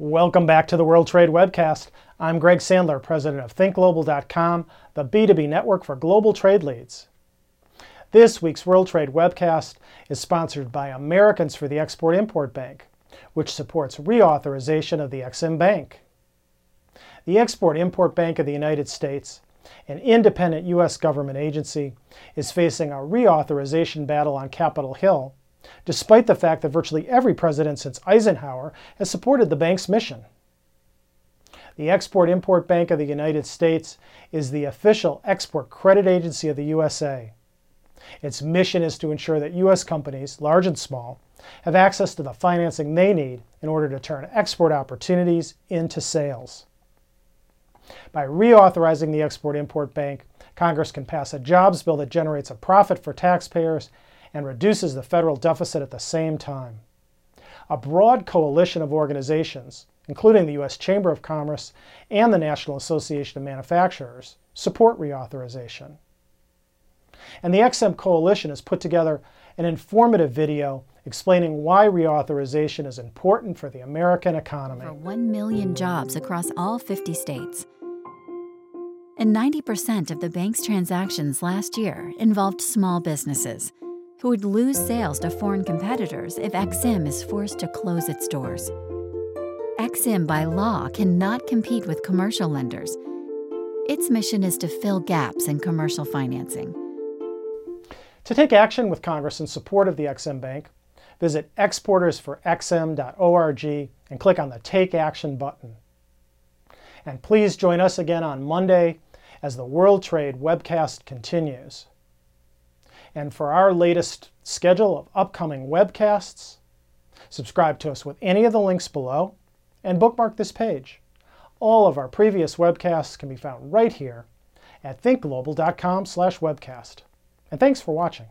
Welcome back to the World Trade Webcast. I'm Greg Sandler, president of ThinkGlobal.com, the B2B network for global trade leads. This week's World Trade Webcast is sponsored by Americans for the Export Import Bank, which supports reauthorization of the Ex-Im Bank. The Export Import Bank of the United States, an independent U.S. government agency, is facing a reauthorization battle on Capitol Hill despite the fact that virtually every president since Eisenhower has supported the bank's mission. The Export Import Bank of the United States is the official export credit agency of the USA. Its mission is to ensure that U.S. companies, large and small, have access to the financing they need in order to turn export opportunities into sales. By reauthorizing the Export Import Bank, Congress can pass a jobs bill that generates a profit for taxpayers and reduces the federal deficit at the same time. A broad coalition of organizations, including the U.S. Chamber of Commerce and the National Association of Manufacturers, support reauthorization. And the Ex-Im Coalition has put together an informative video explaining why reauthorization is important for the American economy. Over 1 million jobs across all 50 states. And 90% of the bank's transactions last year involved small businesses who would lose sales to foreign competitors if Ex-Im is forced to close its doors. Ex-Im by law cannot compete with commercial lenders. Its mission is to fill gaps in commercial financing. To take action with Congress in support of the Ex-Im Bank, visit exportersforexim.org and click on the Take Action button. And please join us again on Monday as the World Trade webcast continues. And for our latest schedule of upcoming webcasts, subscribe to us with any of the links below and bookmark this page. All of our previous webcasts can be found right here at thinkglobal.com/webcast. And thanks for watching.